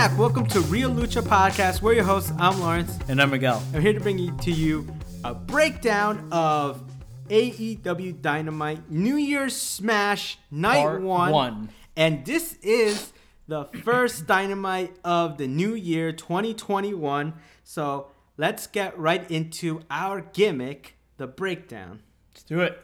Back. Welcome to Real Lucha Podcast. We're your hosts. I'm Lawrence. And I'm Miguel. I'm here to bring you, to you a breakdown of AEW Dynamite New Year's Smash Night Part one. one. And this is the first Dynamite of the new year 2021. So let's get right into our gimmick, the breakdown. Let's do it.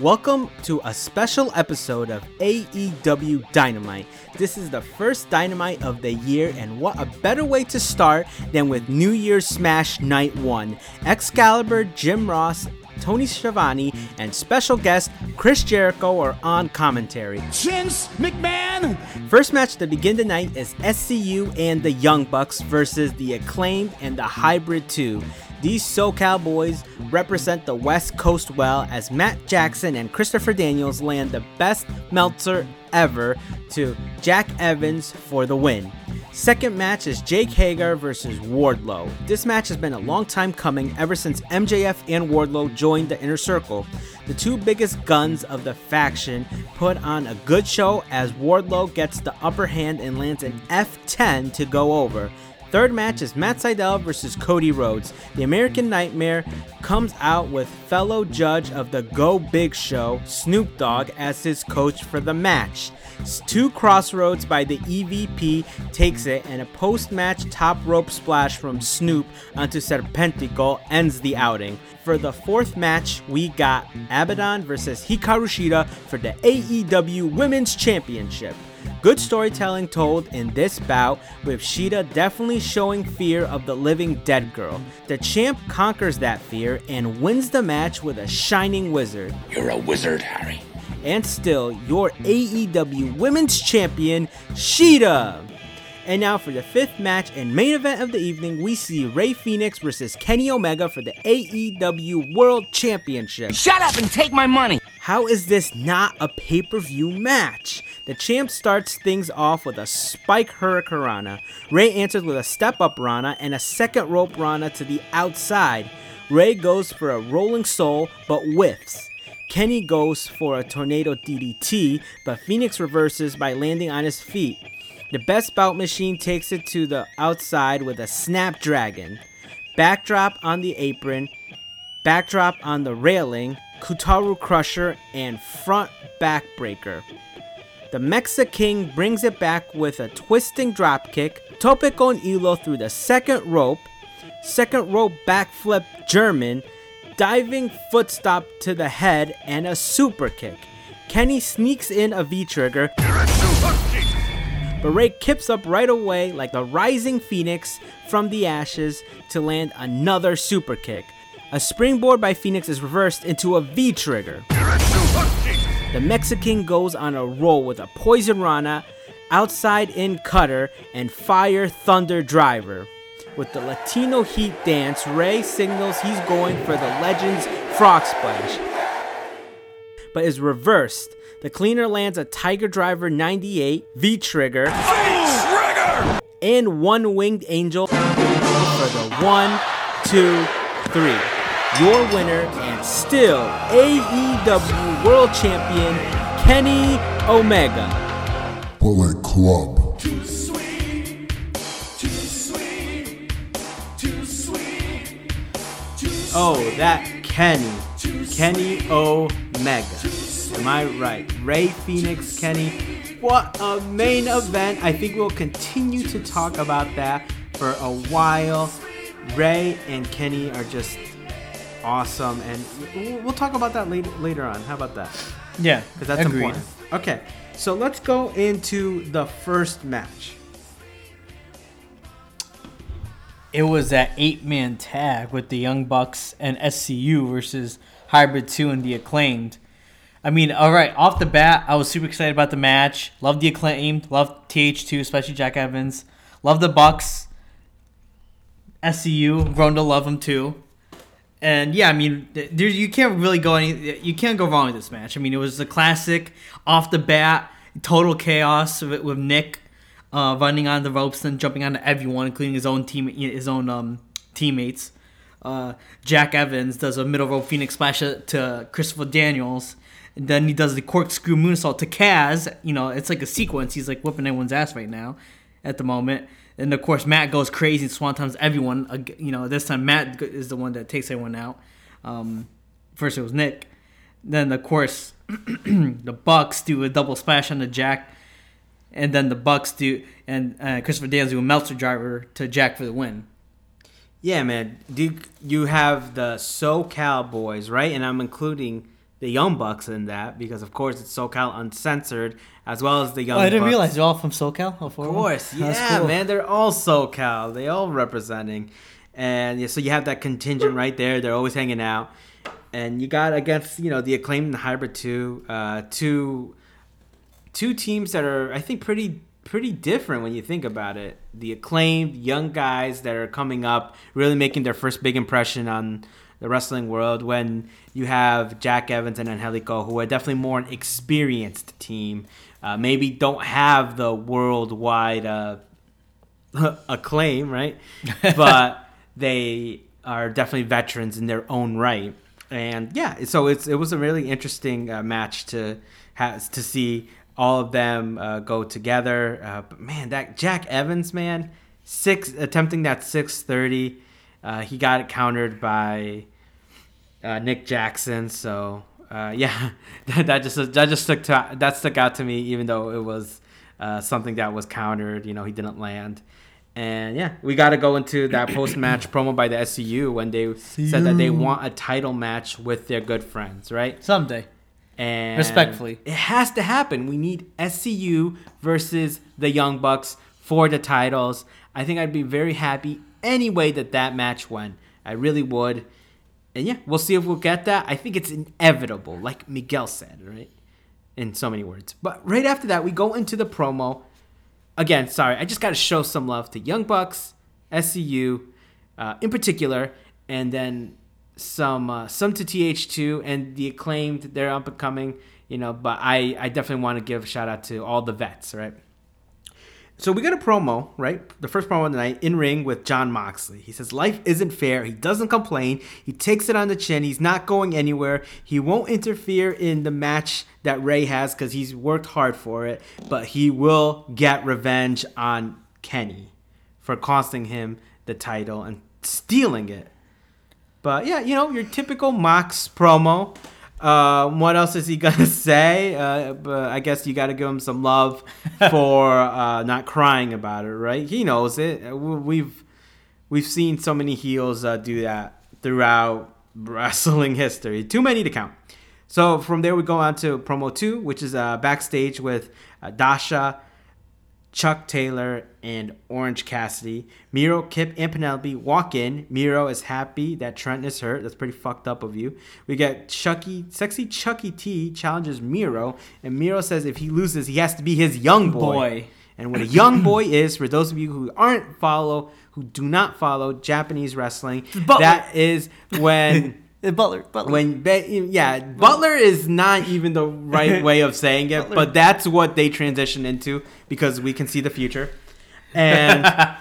Welcome to a special episode of AEW Dynamite. This is the first Dynamite of the year, and what a better way to start than with New Year's Smash Night 1. Excalibur, Jim Ross, Tony Schiavone, and special guest Chris Jericho are on commentary. Vince McMahon! First match to begin the night is SCU and the Young Bucks versus the Acclaimed and the Hybrid 2. These SoCal boys represent the West Coast well as Matt Jackson and Christopher Daniels land the best Meltzer ever to Jack Evans for the win. Second match is Jake Hager versus Wardlow. This match has been a long time coming ever since MJF and Wardlow joined the Inner Circle. The two biggest guns of the faction put on a good show as Wardlow gets the upper hand and lands an F10 to go over. Third match is Matt Sydal versus Cody Rhodes. The American Nightmare comes out with fellow judge of the Go Big Show, Snoop Dogg, as his coach for the match. Two crossroads by the EVP takes it, and a post match top rope splash from Snoop onto Serpentico ends the outing. For the fourth match, we got Abaddon versus Hikaru Shida for the AEW Women's Championship. Good storytelling told in this bout, with Shida definitely showing fear of the living dead girl. The champ conquers that fear and wins the match with a shining wizard. You're a wizard, Harry. And still, your AEW Women's Champion, Shida! And now for the fifth match and main event of the evening, we see Rey Fenix versus Kenny Omega for the AEW World Championship. Shut up and take my money! How is this not a pay per view match? The champ starts things off with a spike hurricanrana. Rey answers with a step up Rana and a second rope Rana to the outside. Rey goes for a rolling soul but whiffs. Kenny goes for a tornado DDT, but Fenix reverses by landing on his feet. The best bout machine takes it to the outside with a snapdragon. Backdrop on the apron, backdrop on the railing, Kotaro Krusher, and front backbreaker. The Mexa King brings it back with a twisting dropkick, tope con hilo through the second rope, second rope backflip German, diving foot stop to the head, and a super kick. Kenny sneaks in a V trigger, but Rey kips up right away like the rising phoenix from the ashes to land another super kick. A springboard by Fenix is reversed into a V trigger. The Mexican goes on a roll with a poison rana, outside in cutter, and fire thunder driver. With the Latino heat dance, Rey signals he's going for the Legends frog splash, but is reversed. The cleaner lands a Tiger Driver 98 V trigger and one winged angel for the one, two, three. Your winner and still AEW World Champion Kenny Omega. Bullet Club. Oh, that Kenny. Kenny Omega. Am I right? Rey Fenix Kenny. What a main event. I think we'll continue to talk about that for a while. Rey and Kenny are just awesome, and we'll- we'll talk about that later, later on. How about that? Yeah, Because that's agreed. important. Okay, so let's go into the first match. It was that eight man tag with the Young Bucks and SCU versus Hybrid 2 and the Acclaimed. I mean, all right, off the bat, I was super excited about the match. Love the Acclaimed. Love TH2, especially Jack Evans. Love the Bucks. SCU, grown to love them too. And yeah, I mean, there you can't really go any, you can't go wrong with this match. I mean, it was a classic off the bat, total chaos with, with Nick uh, running on the ropes and jumping onto everyone, including his own team, his own um, teammates. Uh, Jack Evans does a middle rope Phoenix splash to Christopher Daniels. And then he does the corkscrew moonsault to Kaz. You know, it's like a sequence. He's like whipping everyone's ass right now at the moment. And of course, Matt goes crazy and swantoms everyone. You know, this time Matt is the one that takes everyone out. Um, first it was Nick. Then of course, the Bucks do a double splash on the Jack, and then the Bucks do and uh, Christopher Daniels do a Meltzer driver to Jack for the win. Yeah, man. Do you, you have the SoCal boys, right? And I'm including the Young Bucks in that because, of course, it's SoCal uncensored as well as the Young. Oh, I didn't Bucks. realize they're all from SoCal. Of Of course, yeah, man. They're all SoCal. They all representing, and yeah, so you have that contingent right there. They're always hanging out, and you got against you know the acclaimed and the hybrid two, uh, two, two teams that are I think pretty pretty different when you think about it. The acclaimed young guys that are coming up, really making their first big impression on the wrestling world. When you have Jack Evans and Angelico, who are definitely more an experienced team, uh, maybe don't have the worldwide uh, acclaim, right? but they are definitely veterans in their own right. And yeah, so it's it was a really interesting uh, match to has to see all of them uh, go together. Uh, but man, that Jack Evans, man, six attempting that six thirty, uh, he got it countered by uh, Nick Jackson. So uh, yeah, that, that just that just stuck to that stuck out to me, even though it was uh, something that was countered. You know, he didn't land. And yeah, we got to go into that post match promo by the SCU when they said that they want a title match with their good friends, right? Someday. And Respectfully. it has to happen. We need SCU versus the Young Bucks for the titles. I think I'd be very happy any way that that match went. I really would. And yeah, we'll see if we'll get that. I think it's inevitable, like Miguel said, right? In so many words. But right after that, we go into the promo. Again, sorry, I just got to show some love to Young Bucks, SCU, uh, in particular, and then some uh, some to TH2 and the acclaimed. They're up and coming, you know. But I I definitely want to give a shout out to all the vets, right? So we got a promo, right? The first promo of the night in ring with Jon Moxley. He says life isn't fair. He doesn't complain. He takes it on the chin. He's not going anywhere. He won't interfere in the match that Rey has because he's worked hard for it. But he will get revenge on Kenny for costing him the title and stealing it. But yeah, you know your typical Mox promo. Uh, what else is he gonna say? Uh, but I guess you got to give him some love for uh, not crying about it, right? He knows it. Uh, we- We've we've seen so many heels uh, do that throughout wrestling history. Too many to count. So from there we go on to promo two, which is uh, backstage with uh, Dasha, Chuck Taylor, and Orange Cassidy. Miro, Kip, and Penelope walk in. Miro is happy that Trent is hurt. That's pretty fucked up of you. We get Chucky, sexy Chucky T challenges Miro, and Miro says if he loses, he has to be his young boy. Boy. And what a young boy is, for those of you who aren't follow, who do not follow Japanese wrestling, Butler. that is when. Uh, Butler. Butler. When yeah, Butler is not even the right way of saying it, Butler. but that's what they transition into because we can see the future. And uh,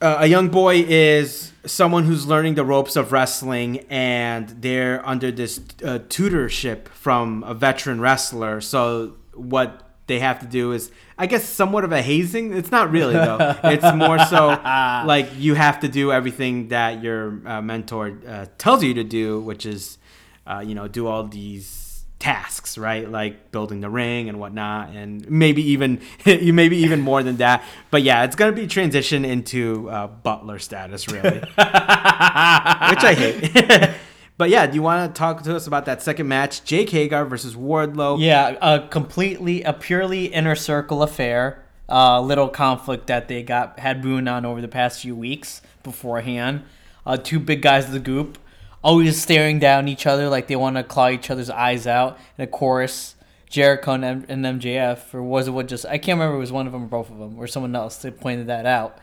a young boy is someone who's learning the ropes of wrestling, and they're under this uh, tutorship from a veteran wrestler. So what they have to do is, I guess, somewhat of a hazing. It's not really though. it's more so like you have to do everything that your uh, mentor uh, tells you to do, which is, uh, you know, do all these tasks, right? Like building the ring and whatnot, and maybe even you maybe even more than that. But yeah, it's gonna be transition into uh, butler status, really, which I hate. But yeah, do you want to talk to us about that second match, Jake Hager versus Wardlow? Yeah, a completely, a purely inner circle affair. Uh, little conflict that they got had brewing on over the past few weeks beforehand. Uh, two big guys of the group, always staring down each other like they want to claw each other's eyes out. And of course, Jericho and, M- and MJF, or was it what just I can't remember. It was one of them or both of them, or someone else that pointed that out,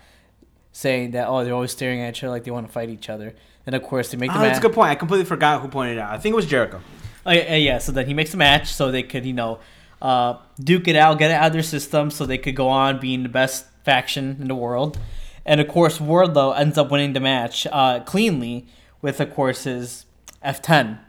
saying that oh they're always staring at each other like they want to fight each other. And of course they make the Oh, that's a good point. I completely forgot who pointed it out. I think it was Jericho. Oh, yeah, yeah, so then he makes a match so they could, you know, uh, duke it out, get it out of their system so they could go on being the best faction in the world. And of course, Wardlow ends up winning the match uh, cleanly with, of course, his F10.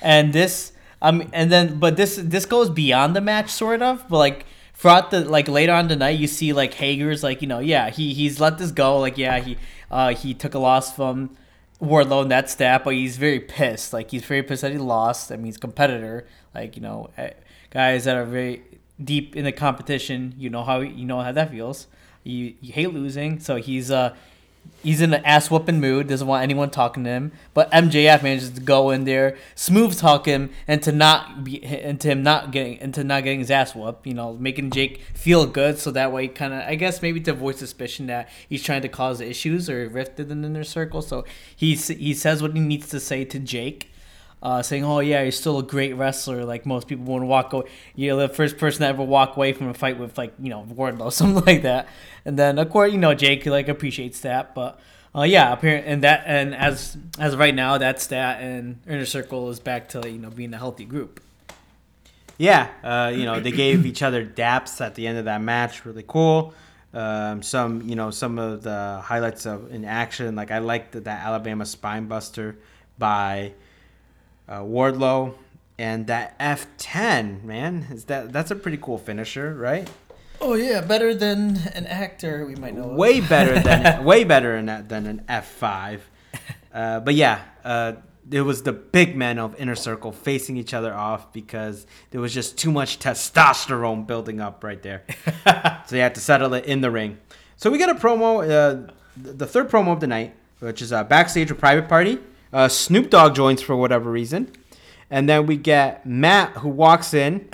And this Um, and then but this this goes beyond the match, sort of. But like throughout the like later on tonight, you see like Hager's like you know yeah he he's let this go like yeah he uh he took a loss from Wardlow in that stat, but he's very pissed. Like he's very pissed that he lost. I mean, he's competitor. Like you know, eh, guys that are very deep in the competition, you know how you know how that feels. You you hate losing, so he's uh he's in an ass whooping mood. Doesn't want anyone talking to him. But MJF manages to go in there, smooth talk him, and to not be and to him not getting into not getting his ass whooped. You know, making Jake feel good, so that way, kind of I guess maybe to avoid suspicion that he's trying to cause issues or rift in the inner circle. So he he says what he needs to say to Jake. Uh, saying, "Oh yeah, you're still a great wrestler. Like most people wouldn't walk away. You're the first person to ever walk away from a fight with like you know Wardlow, something like that." And then of course you know Jake like appreciates that, but uh, yeah, apparent and that and as as of right now, that's that stat and inner circle is back to you know being a healthy group. Yeah, uh, you know they gave each other daps at the end of that match. Really cool. Um, some you know some of the highlights of in action. Like I liked that, that Alabama spine buster by uh, Wardlow and that F10 man is that that's a pretty cool finisher, right? Oh yeah, better than an actor we might know. of. Way better than way better than that than an F5. Uh, but yeah, uh, it was the big men of Inner Circle facing each other off because there was just too much testosterone building up right there. so they had to settle it in the ring. So we got a promo, uh, the third promo of the night, which is a backstage with Private Party. Uh, Snoop Dogg joins for whatever reason. And then we get Matt who walks in.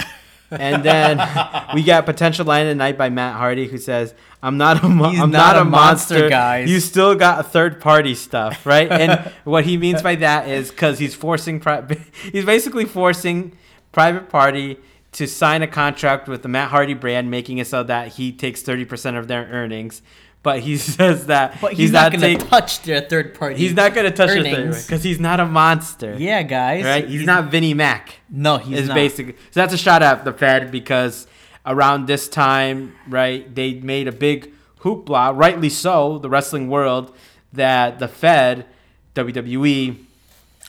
And then we got potential line of the night by Matt Hardy who says, "I'm not a mo- I'm not not, a monster, monster, guys." You still got third party stuff, right?" And what he means by that is because he's forcing, pri- he's basically forcing Private Party to sign a contract with the Matt Hardy brand, making it so that he takes thirty percent of their earnings. But he says that But he's, not, gonna take- touch their third party. He's not gonna touch it earnings. because he's not a monster. Yeah, guys. right. He's, not Vinnie Mac. No, he's is not. basically so that's a shot at the Fed because around this time, right, they made a big hoopla, rightly so, the wrestling world, that the Fed, WWE,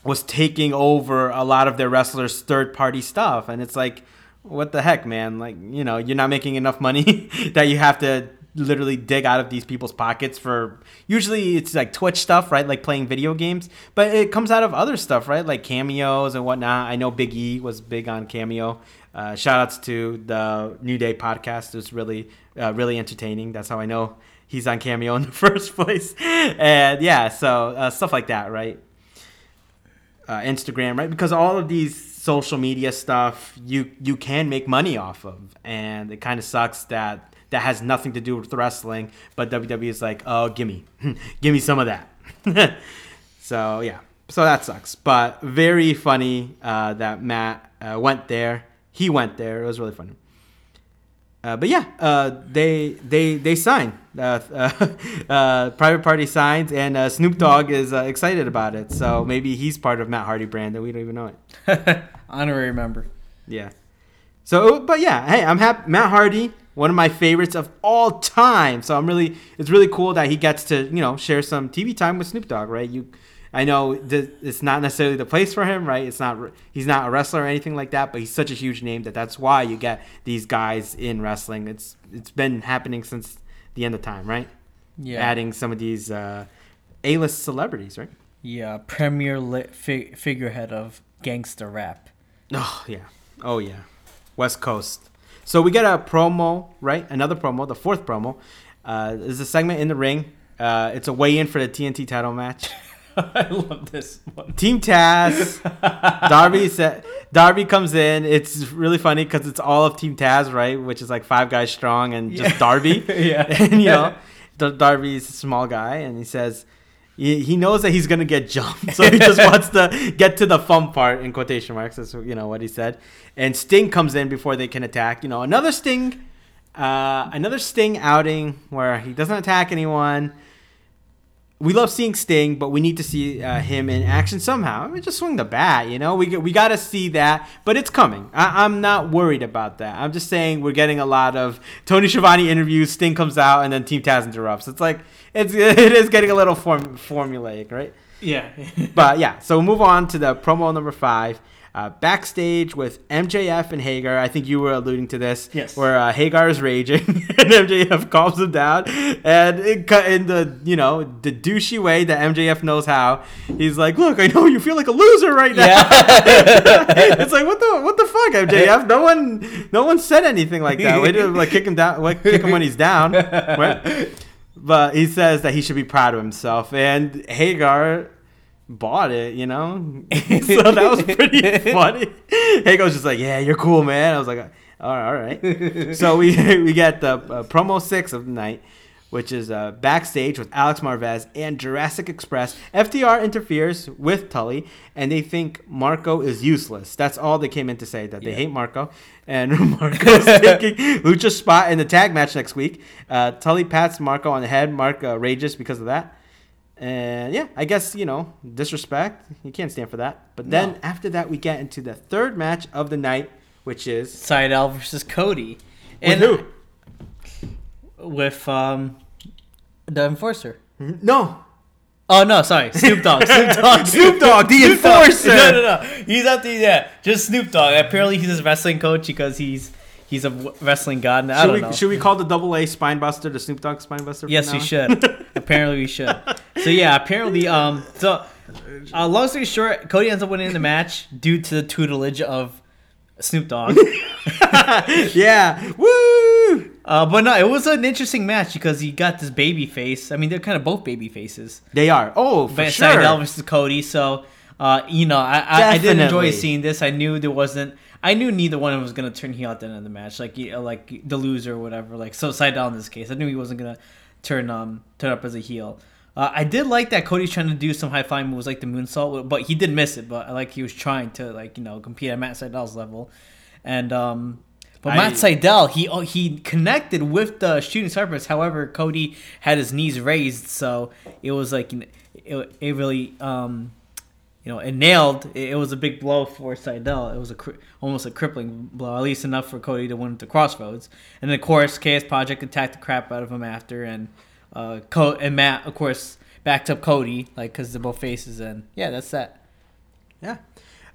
was taking over a lot of their wrestlers' third party stuff, and it's like, what the heck, man? Like, you know, you're not making enough money that you have to literally dig out of these people's pockets for usually it's like twitch stuff right? Like playing video games. But it comes out of other stuff right? Like cameos and whatnot. I know big e was big on cameo. Uh, shout outs to the new day podcast. It was really uh, really entertaining. That's how i know he's on cameo in the first place. And yeah so uh, stuff like that right? Uh, Instagram, right? Because all of these social media stuff you you can make money off of, and it kind of sucks that that has nothing to do with wrestling. But WWE is like, oh, gimme, gimme some of that. so yeah, so that sucks. But very funny uh, that Matt uh, went there. He went there. It was really funny. Uh, but yeah, uh, they they they sign. Uh, uh, uh, Private Party signs, and uh, Snoop Dogg is uh, excited about it. So maybe he's part of Matt Hardy brand, and we don't even know it. Honorary member. Yeah. So, but yeah, hey, I'm happy. Matt Hardy, one of my favorites of all time. So I'm really, it's really cool that he gets to, you know, share some TV time with Snoop Dogg, right? You, I know th- it's not necessarily the place for him, right? It's not, he's not a wrestler or anything like that, but he's such a huge name that that's why you get these guys in wrestling. It's, it's been happening since the end of time, right? Yeah. Adding some of these uh, A-list celebrities, right? Yeah, premier lit fi- figurehead of gangster rap. Oh yeah. Oh yeah. West Coast. So we get a promo, right? Another promo, the fourth promo. Uh, is a segment in the ring. Uh, it's a weigh-in for the TNT title match. I love this one. Team Taz, Darby said Darby comes in. It's really funny because it's all of Team Taz, right? Which is like five guys strong and just Yeah. Darby. Yeah. and you know, Darby's a small guy, and he says he, knows that he's gonna get jumped, so he just wants to get to the fun part in quotation marks. That's you know what he said. And Sting comes in before they can attack. You know, another Sting, uh, another Sting outing where he doesn't attack anyone we love seeing Sting, but we need to see uh, him in action somehow. I mean, just swing the bat, you know. We we got to see that, but it's coming. I, I'm not worried about that. I'm just saying we're getting a lot of Tony Schiavone interviews. Sting comes out, and then Team Taz interrupts. It's like it's it is getting a little form, formulaic, right? Yeah. But yeah, so we'll move on to the promo number five. Uh, backstage with MJF and Hager. I think you were alluding to this. Yes. Where uh, Hager is raging and MJF calms him down, and it cut in the you know the douchey way that MJF knows how. He's like, "Look, I know you feel like a loser right now." it's like what the what the fuck, MJF? No one no one said anything like that. Way to like kick him down, like kick him when he's down. Right? But he says that he should be proud of himself, and Hager bought it, you know. so that was pretty funny. Hager's just like, "Yeah, you're cool, man." I was like, "All right, all right." so we we get the uh, promo six of the night, which is uh, backstage with Alex Marvez and Jurassic Express. FTR interferes with Tully, and they think Marko is useless. That's all they came in to say that they hate Marko, and Marko's taking Lucha's spot in the tag match next week. Uh, Tully pats Marko on the head. Mark uh, rages because of that. And yeah, I guess, you know, disrespect. You can't stand for that. But then No. after that, we get into the third match of the night, which is. Sydal versus Cody. With who? With um, the enforcer. No. Oh no, sorry, Snoop Dogg. Snoop Dogg. Snoop Dogg, the Snoop Dogg. enforcer. No, no, no. He's up to yeah, just Snoop Dogg. Apparently, he's his wrestling coach because he's he's a wrestling god. Now. Should don't we, know. should we call the double A spine buster the Snoop Dogg spine buster? from Yes, we should. apparently, we should. So yeah, apparently, um, so uh, long story short, Cody ends up winning the match due to the tutelage of Snoop Dogg. Yeah. Woo! uh, but no, it was an interesting match because he got this baby face. I mean, they're kind of both baby faces. They are. Oh, for But sure. Sydal versus Cody. So, uh, you know, I, I, I did enjoy seeing this. I knew there wasn't. I knew neither one of them was gonna turn heel at the end of the match, like you know, like the loser or whatever. Like so, Sydal in this case, I knew he wasn't gonna turn um turn up as a heel. Uh, I did like that Cody's trying to do some high flying moves like the moonsault, but he did miss it. But I like he was trying to like you know compete at Matt Sydal's level, and um. But I- Matt Sydal, he oh, he connected with the shooting star press. However, Cody had his knees raised, so it was like it, it really um, you know it nailed. It, it was a big blow for Sydal. It was a almost a crippling blow, at least enough for Cody to win at the Crossroads. And then, of course, Chaos Project attacked the crap out of him after, and uh, Co- and Matt, of course, backed up Cody like because they're both faces. And yeah, that's that. Yeah.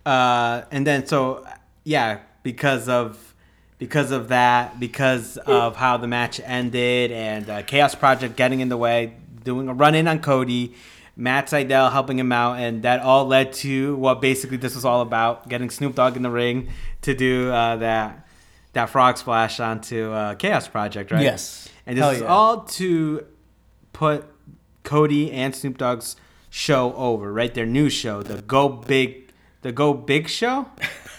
Uh, and then so yeah, because of because of that, because of how the match ended, and uh, Chaos Project getting in the way, doing a run in on Cody, Matt Sydal helping him out, and that all led to what basically this was all about: getting Snoop Dogg in the ring to do uh, that that frog splash onto uh, Chaos Project, right? Yes. And this Hell is yeah. all to put Cody and Snoop Dogg's show over, right? Their new show, the Go Big, the Go Big Show.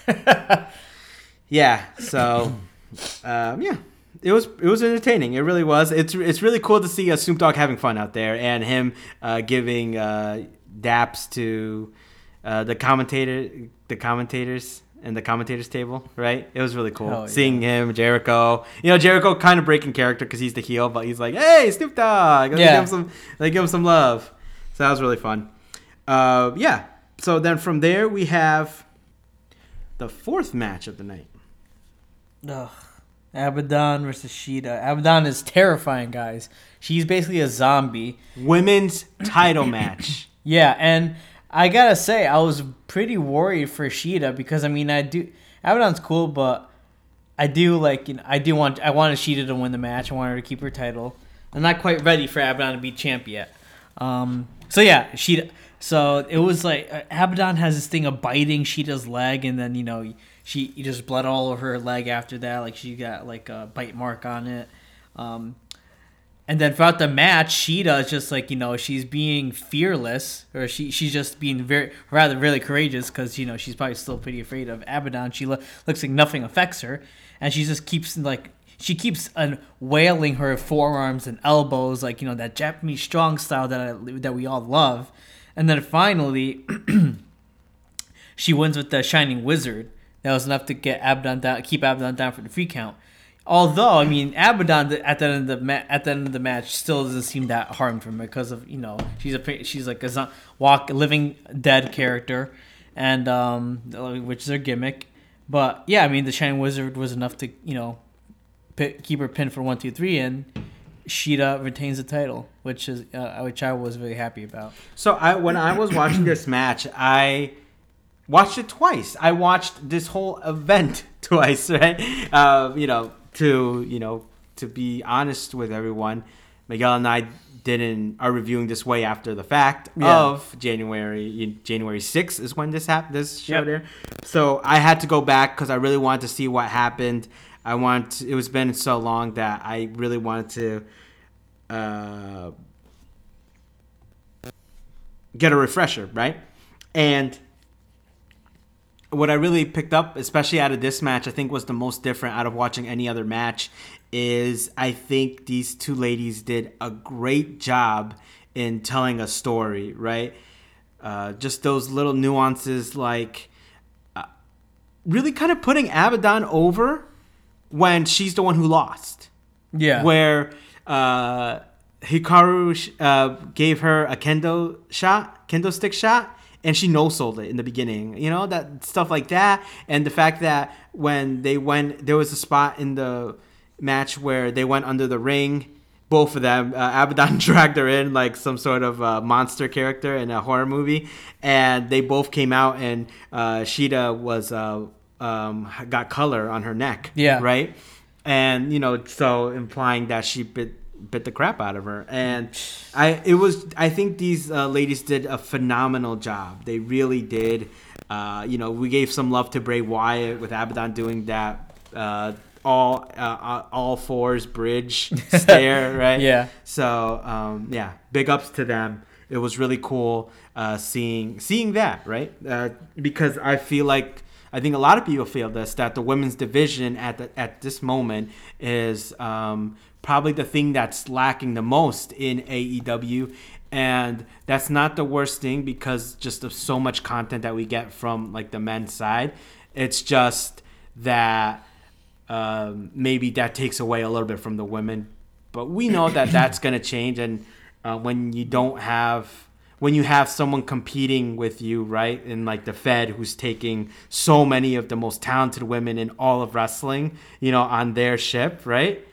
yeah. So, um, yeah, it was it was entertaining. It really was. It's it's really cool to see uh, Snoop Dogg having fun out there and him uh, giving uh, daps to uh, the commentator, the commentators. And the commentators table, right? It was really cool yeah. seeing him, Jericho. You know, Jericho kind of breaking character because he's the heel, but he's like, "Hey, Snoop Dogg!" They Yeah. give him some, they give him some love. So that was really fun. Uh, yeah. So then from there we have the fourth match of the night. Ugh. Abaddon versus Shida. Abaddon is terrifying, guys. She's basically a zombie. Women's title match. Yeah, and I gotta say, I was pretty worried for Shida because I mean, I do Abaddon's cool, but I do like you know, I do want I wanted Shida to win the match. I want her to keep her title. I'm not quite ready for Abaddon to be champ yet. Um, so yeah, Shida. So it was like uh, Abaddon has this thing of biting Shida's leg, and then you know she you just bled all over her leg after that. Like she got like a bite mark on it. Um, and then throughout the match, Shida is just like you know she's being fearless, or she she's just being very rather really courageous because you know she's probably still pretty afraid of Abaddon. She lo- looks like nothing affects her, and she just keeps like she keeps un- wailing her forearms and elbows like you know that Japanese strong style that I, that we all love, and then finally she wins with the Shining Wizard. That was enough to get Abaddon down, keep Abaddon down for the free count. Although, I mean, Abaddon at the end of the ma- at the end of the match still doesn't seem that harmed from because of you know she's a she's like a walk living dead character, and um which is her gimmick. But yeah, I mean, the Shining Wizard was enough to you know pi keep her pinned for one, two, three, and Shida retains the title, which is uh, which I was very happy about. So I when I was watching this match, I watched it twice. I watched this whole event twice, right? Uh, you know, to you know, to be honest with everyone, Miguel and I didn't are reviewing this way after the fact Yeah. of January. January sixth is when this happened. This show Yep. there. So I had to go back because I really wanted to see what happened. I want. It was been so long that I really wanted to. Uh, get a refresher, right? And what I really picked up, especially out of this match, I think was the most different out of watching any other match, is I think these two ladies did a great job in telling a story, right? Uh, just those little nuances, like uh, really kind of putting Abaddon over when she's the one who lost Yeah. where uh, Hikaru sh- uh, gave her a kendo shot, kendo stick shot, and she no sold it in the beginning. You know that stuff like that, and the fact that when they went, there was a spot in the match where they went under the ring. Both of them, uh, Abaddon dragged her in like some sort of uh, monster character in a horror movie, and they both came out, and uh, Shida was uh, um, got color on her neck. Yeah. right and you know so implying that she bit bit the crap out of her. And i it was i think these uh, ladies did a phenomenal job. They really did. Uh, you know we gave some love to bray wyatt with abaddon doing that uh, all uh, uh, all fours bridge stare right? Yeah. so um, yeah big ups to them. It was really cool uh, seeing seeing that right? Uh, because i feel like I think a lot of people feel this that the women's division at the, at this moment is um, probably the thing that's lacking the most in AEW, and that's not the worst thing because just of so much content that we get from like the men's side. It's just that um, maybe that takes away a little bit from the women, but we know that that's going to change, and uh, when you don't have when you have someone competing with you, right, in like the Fed, who's taking so many of the most talented women in all of wrestling, you know, on their ship, right?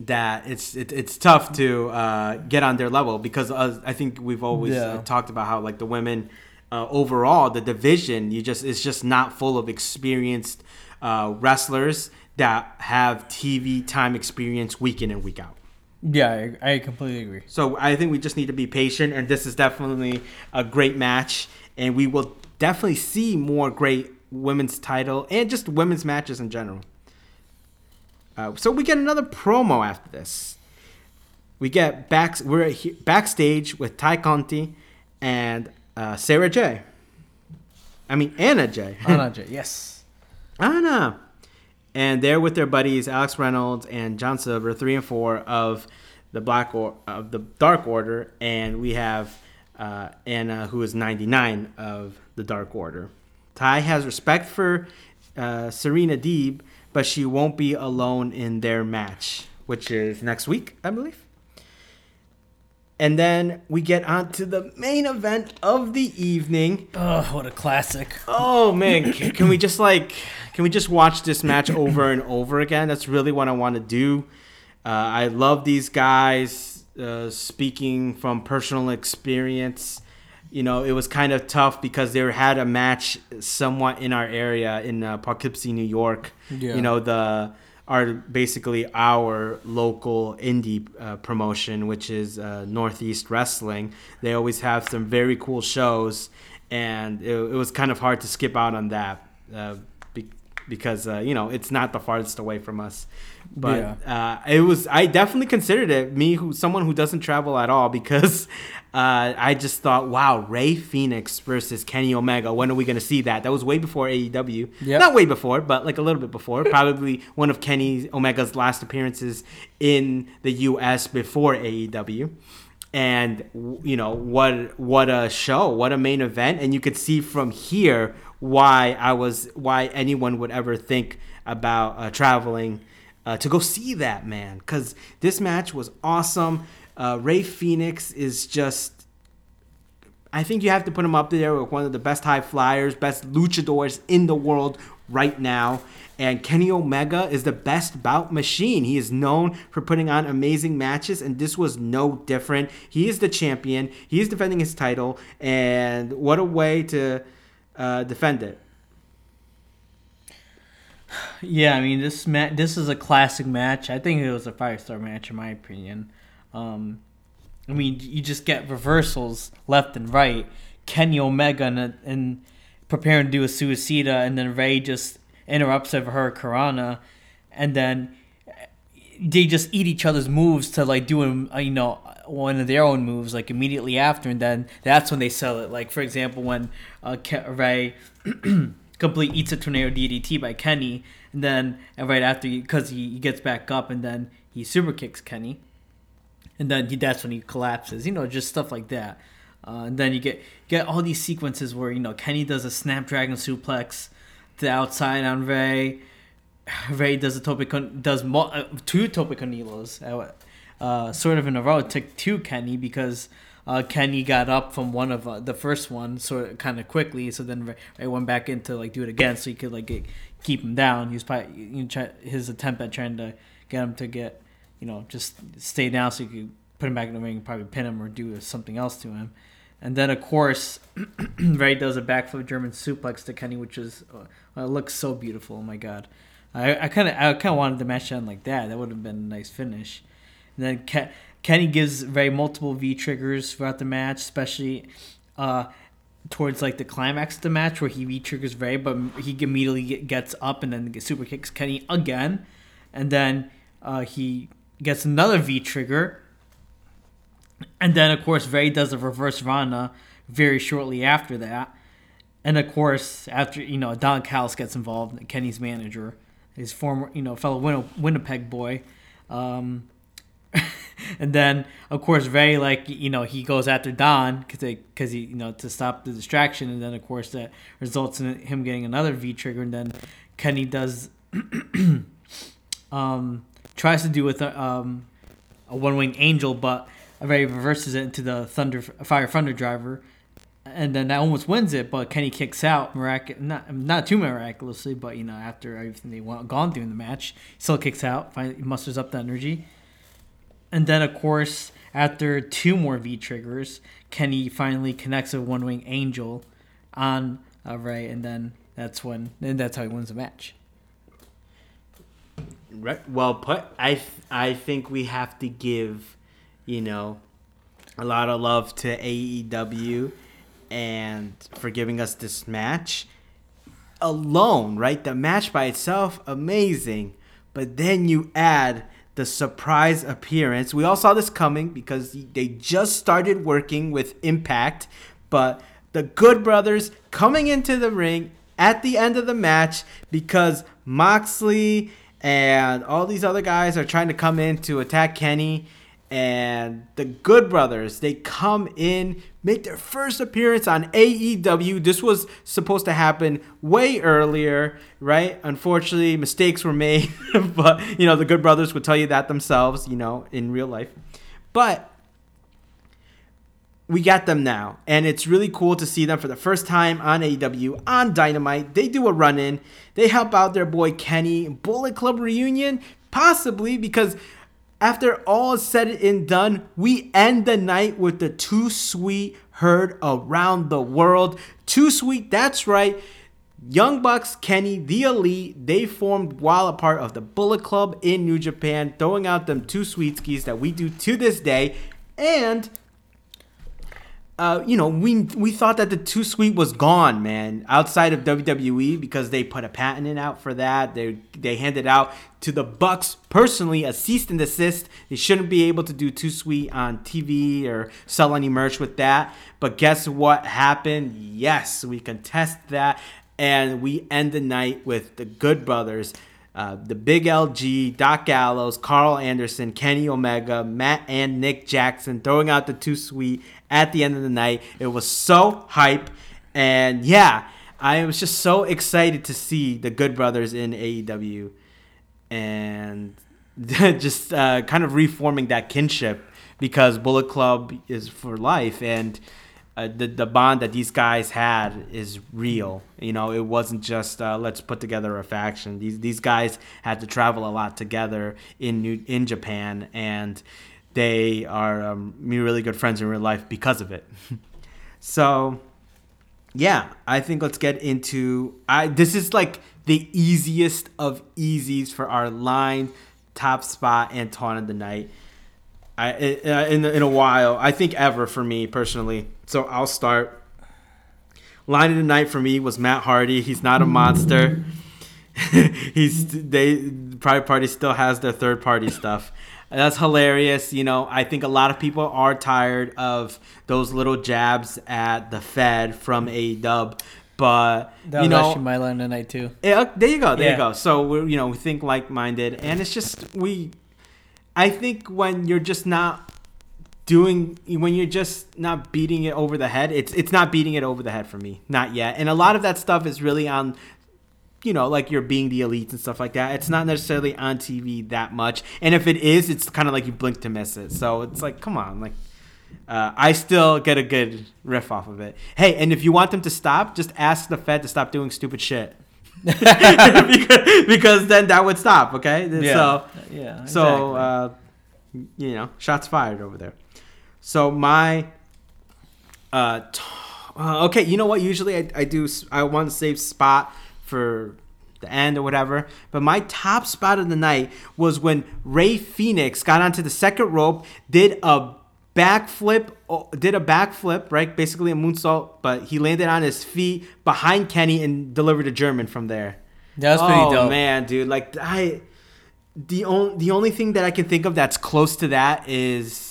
That it's it, it's tough to uh, get on their level because uh, I think we've always uh, talked about how like the women uh, overall the division you just it's just not full of experienced uh, wrestlers that have TV time experience week in and week out. yeah, I, I completely agree. So I think we just need to be patient, and this is definitely a great match, and we will definitely see more great women's title and just women's matches in general. Uh, so we get another promo after this. We get back. We're he- backstage with Ty Conti and uh, Sarah J. I mean Anna Jay. Anna Jay, yes. Anna. And they're with their buddies Alex Reynolds and John Silver, three and four of the Black or- of the Dark Order, and we have uh, Anna, who is ninety nine of the Dark Order. Ty has respect for uh, Serena Deeb, but she won't be alone in their match, which is next week, I believe. And then we get on to the main event of the evening. Oh, what a classic. Oh man, can, we just like can we just watch this match over and over again? That's really what I want to do. Uh, I love these guys. Uh, speaking from personal experience, you know, it was kind of tough because they had a match somewhat in our area in uh, Poughkeepsie, New York. Yeah. You know, the are basically our local indie uh, promotion, which is uh, Northeast Wrestling. They always have some very cool shows, and it, it was kind of hard to skip out on that uh, be, because uh, you know it's not the farthest away from us. But uh, it was. I definitely considered it me, who someone who doesn't travel at all, because uh, I just thought, wow, Rey Fenix versus Kenny Omega. When are we going to see that? That was way before AEW. Yep. Not way before, but like a little bit before. Probably one of Kenny Omega's last appearances in the U.S. before AEW. And you know what? What a show! What a main event! And you could see from here why I was why anyone would ever think about uh, traveling uh, to go see that man because this match was awesome. Uh, Rey Fenix is just I think you have to put him up there with one of the best high flyers, best luchadors in the world right now. And Kenny Omega is the best bout machine. He is known for putting on amazing matches, and this was no different. He is the champion. He is defending his title, and what a way to uh, defend it. Yeah, I mean this ma- this is a classic match. I think it was a five star match in my opinion. Um, I mean, you just get reversals left and right. Kenny Omega and, and preparing to do a suicida, and then Rey just interrupts of her Karana, and then they just eat each other's moves to like doing you know one of their own moves like immediately after, and then that's when they sell it. Like for example, when uh, Ke- Rey complete eats a tornado DDT by Kenny, and then and right after because he, he gets back up, and then he super kicks Kenny, and then he, that's when he collapses. You know, just stuff like that. Uh, and then you get get all these sequences where you know Kenny does a snapdragon suplex to the outside on Rey. Rey does a tope con- does mo- uh, two tope con hilos, uh, uh, sort of in a row. It took two Kenny because uh, Kenny got up from one of uh, the first one sort of kind of quickly. So then Rey, Rey went back in to like do it again, so he could like get, keep him down. He was probably you know, try, his attempt at trying to get him to get you know just stay down so you could put him back in the ring, and probably pin him or do something else to him. And then of course, Rey does a backflip German suplex to Kenny, which is uh, it looks so beautiful. Oh my god, I kind of I kind of wanted the match to end like that. That would have been a nice finish. And then Ke- Kenny gives Rey multiple V triggers throughout the match, especially uh, towards like the climax of the match where he V triggers Rey, but he immediately gets up and then super kicks Kenny again, and then uh, he gets another V trigger. And then, of course, Rey does a reverse Rana very shortly after that. And of course, after you know, Don Callis gets involved, Kenny's manager, his former you know fellow Win- Winnipeg boy, um, and then of course Rey like you know he goes after Don because he you know to stop the distraction, and then of course that results in him getting another V trigger, and then Kenny does um, tries to do with a, um, a one wing angel, but Rey reverses it into the Thunder Fire Thunder Driver, and then that almost wins it. But Kenny kicks out, mirac- not not too miraculously, but you know after everything they went, gone through in the match, still kicks out, finally musters up the energy, and then of course after two more V triggers, Kenny finally connects a One Wing Angel on uh, Rey, and then that's when and that's how he wins the match. Right. Well put. I th- I think we have to give, you know, a lot of love to AEW, and for giving us this match. Alone, right? The match by itself, amazing, but then you add the surprise appearance. We all saw this coming because they just started working with Impact, but the Good Brothers coming into the ring at the end of the match because Moxley and all these other guys are trying to come in to attack Kenny. And the Good Brothers, they come in, make their first appearance on AEW. This was supposed to happen way earlier, right? Unfortunately, mistakes were made, but you know, the Good Brothers would tell you that themselves, you know, in real life. But we got them now, and it's really cool to see them for the first time on AEW on Dynamite. They do a run in, they help out their boy Kenny. Bullet Club reunion, possibly because after all is said and done, we end the night with the Too Sweet heard around the world. Too Sweet, that's right. Young Bucks, Kenny, the Elite, they formed while a part of the Bullet Club in New Japan, throwing out them two sweet skis that we do to this day. And uh, you know, we we thought that the Too Sweet was gone, man, outside of WWE because they put a patent in out for that. They they handed out to the Bucks personally a cease and desist. They shouldn't be able to do Too Sweet on TV or sell any merch with that. But guess what happened? Yes, we contest that, and we end the night with the Good Brothers. Uh, the Big LG, Doc Gallows, Karl Anderson, Kenny Omega, Matt and Nick Jackson throwing out the two Sweet at the end of the night. It was so hype. And yeah, I was just so excited to see the Good Brothers in AEW and just uh, kind of reforming that kinship because Bullet Club is for life. And uh, the, the bond that these guys had is real. You know, it wasn't just uh, let's put together a faction. These these guys had to travel a lot together in New, in Japan, and they are um, really good friends in real life because of it. so, yeah, I think let's get into. I this is like the easiest of easies for our line top spot and taunt of the night. I in in a while. I think ever for me personally. So I'll start. Line of the night for me was Matt Hardy. He's not a monster. He's they Private Party still has their third party stuff. That's hilarious. You know, I think a lot of people are tired of those little jabs at the Fed from a dub, but That you was know, my line of the night too. yeah, uh, there you go. There you go. So we you know we think like minded, and it's just we. I think when you're just not doing when you're just not beating it over the head, it's it's not beating it over the head for me, not yet. And a lot of that stuff is really on. You know, like you're being the elites and stuff like that. It's not necessarily on TV that much, and if it is, it's kind of like you blink to miss it. So it's like, come on, like uh, I still get a good riff off of it. Hey, and if you want them to stop, just ask the Fed to stop doing stupid shit. because, because then that would stop. Okay, so yeah. so uh, you know, shots fired over there. So my uh, t- uh, okay, you know what? Usually I, I do I want to save spot for the end or whatever. But my top spot of the night was when Rey Fenix got onto the second rope, did a backflip, did a backflip, right? Basically a moonsault, but he landed on his feet behind Kenny and delivered a German from there. That was pretty oh, dope. man, dude! Like I, the only the only thing that I can think of that's close to that is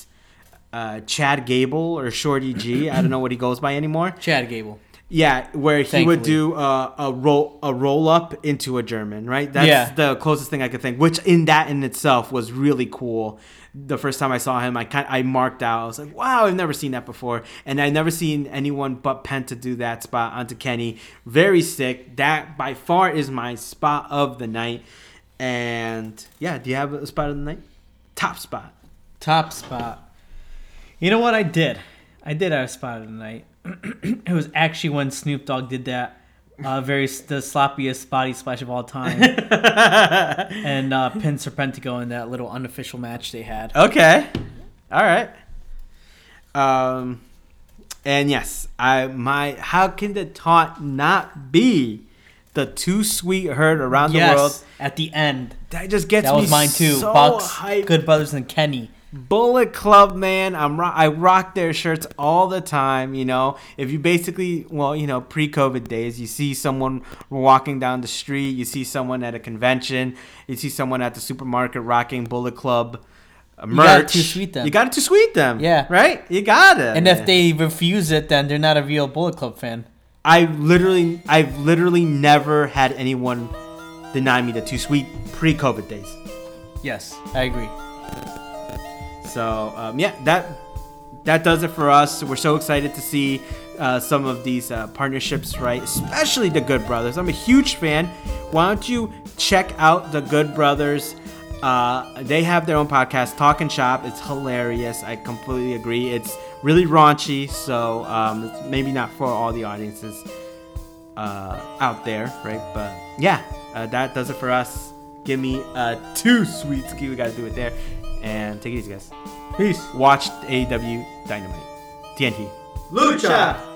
uh, Chad Gable or Shorty G. I don't know what he goes by anymore. Chad Gable. Yeah, where he would do uh, a roll a roll up into a German, right? That's Yeah. the closest thing I could think. Which in that in itself was really cool. The first time I saw him, I kind I marked out. I was like, "Wow, I've never seen that before," and I've never seen anyone but Penta do that spot onto Kenny. Very sick. That by far is my spot of the night. And yeah, do you have a spot of the night? Top spot. Top spot. You know what I did? I did have a spot of the night. it was actually when Snoop Dogg did that uh, very the sloppiest body splash of all time, and uh, pinned Serpentico in that little unofficial match they had. Okay. All right. Um, and yes, I my how can the taunt not be the too sweet heard around the world? at the end. That just gets That me was mine too. So Bucks, hyped. Good Brothers, and Kenny. Bullet Club, man. I'm ro- I rock their shirts all the time. You know, if you basically, well, you know, pre-COVID days, you see someone walking down the street, you see someone at a convention, you see someone at the supermarket rocking Bullet Club uh, merch. You gotta too sweet them. You got to sweet them. Yeah. right. You gotta. And if they refuse it, then they're not a real Bullet Club fan. I literally, I've literally never had anyone deny me the too sweet pre-COVID days. Yes, I agree. So um, yeah, that that does it for us. We're so excited to see uh, some of these uh, partnerships, right? Especially the Good Brothers. I'm a huge fan. Why don't you check out the Good Brothers? Uh, they have their own podcast, Talk'n Shop. It's hilarious. I completely agree. It's really raunchy, so um, maybe not for all the audiences uh, out there, right? But yeah, uh, that does it for us. Give me a too sweet ski. We got to do it there. And take it easy, guys. Peace. Watch AEW Dynamite. TNT. Lucha!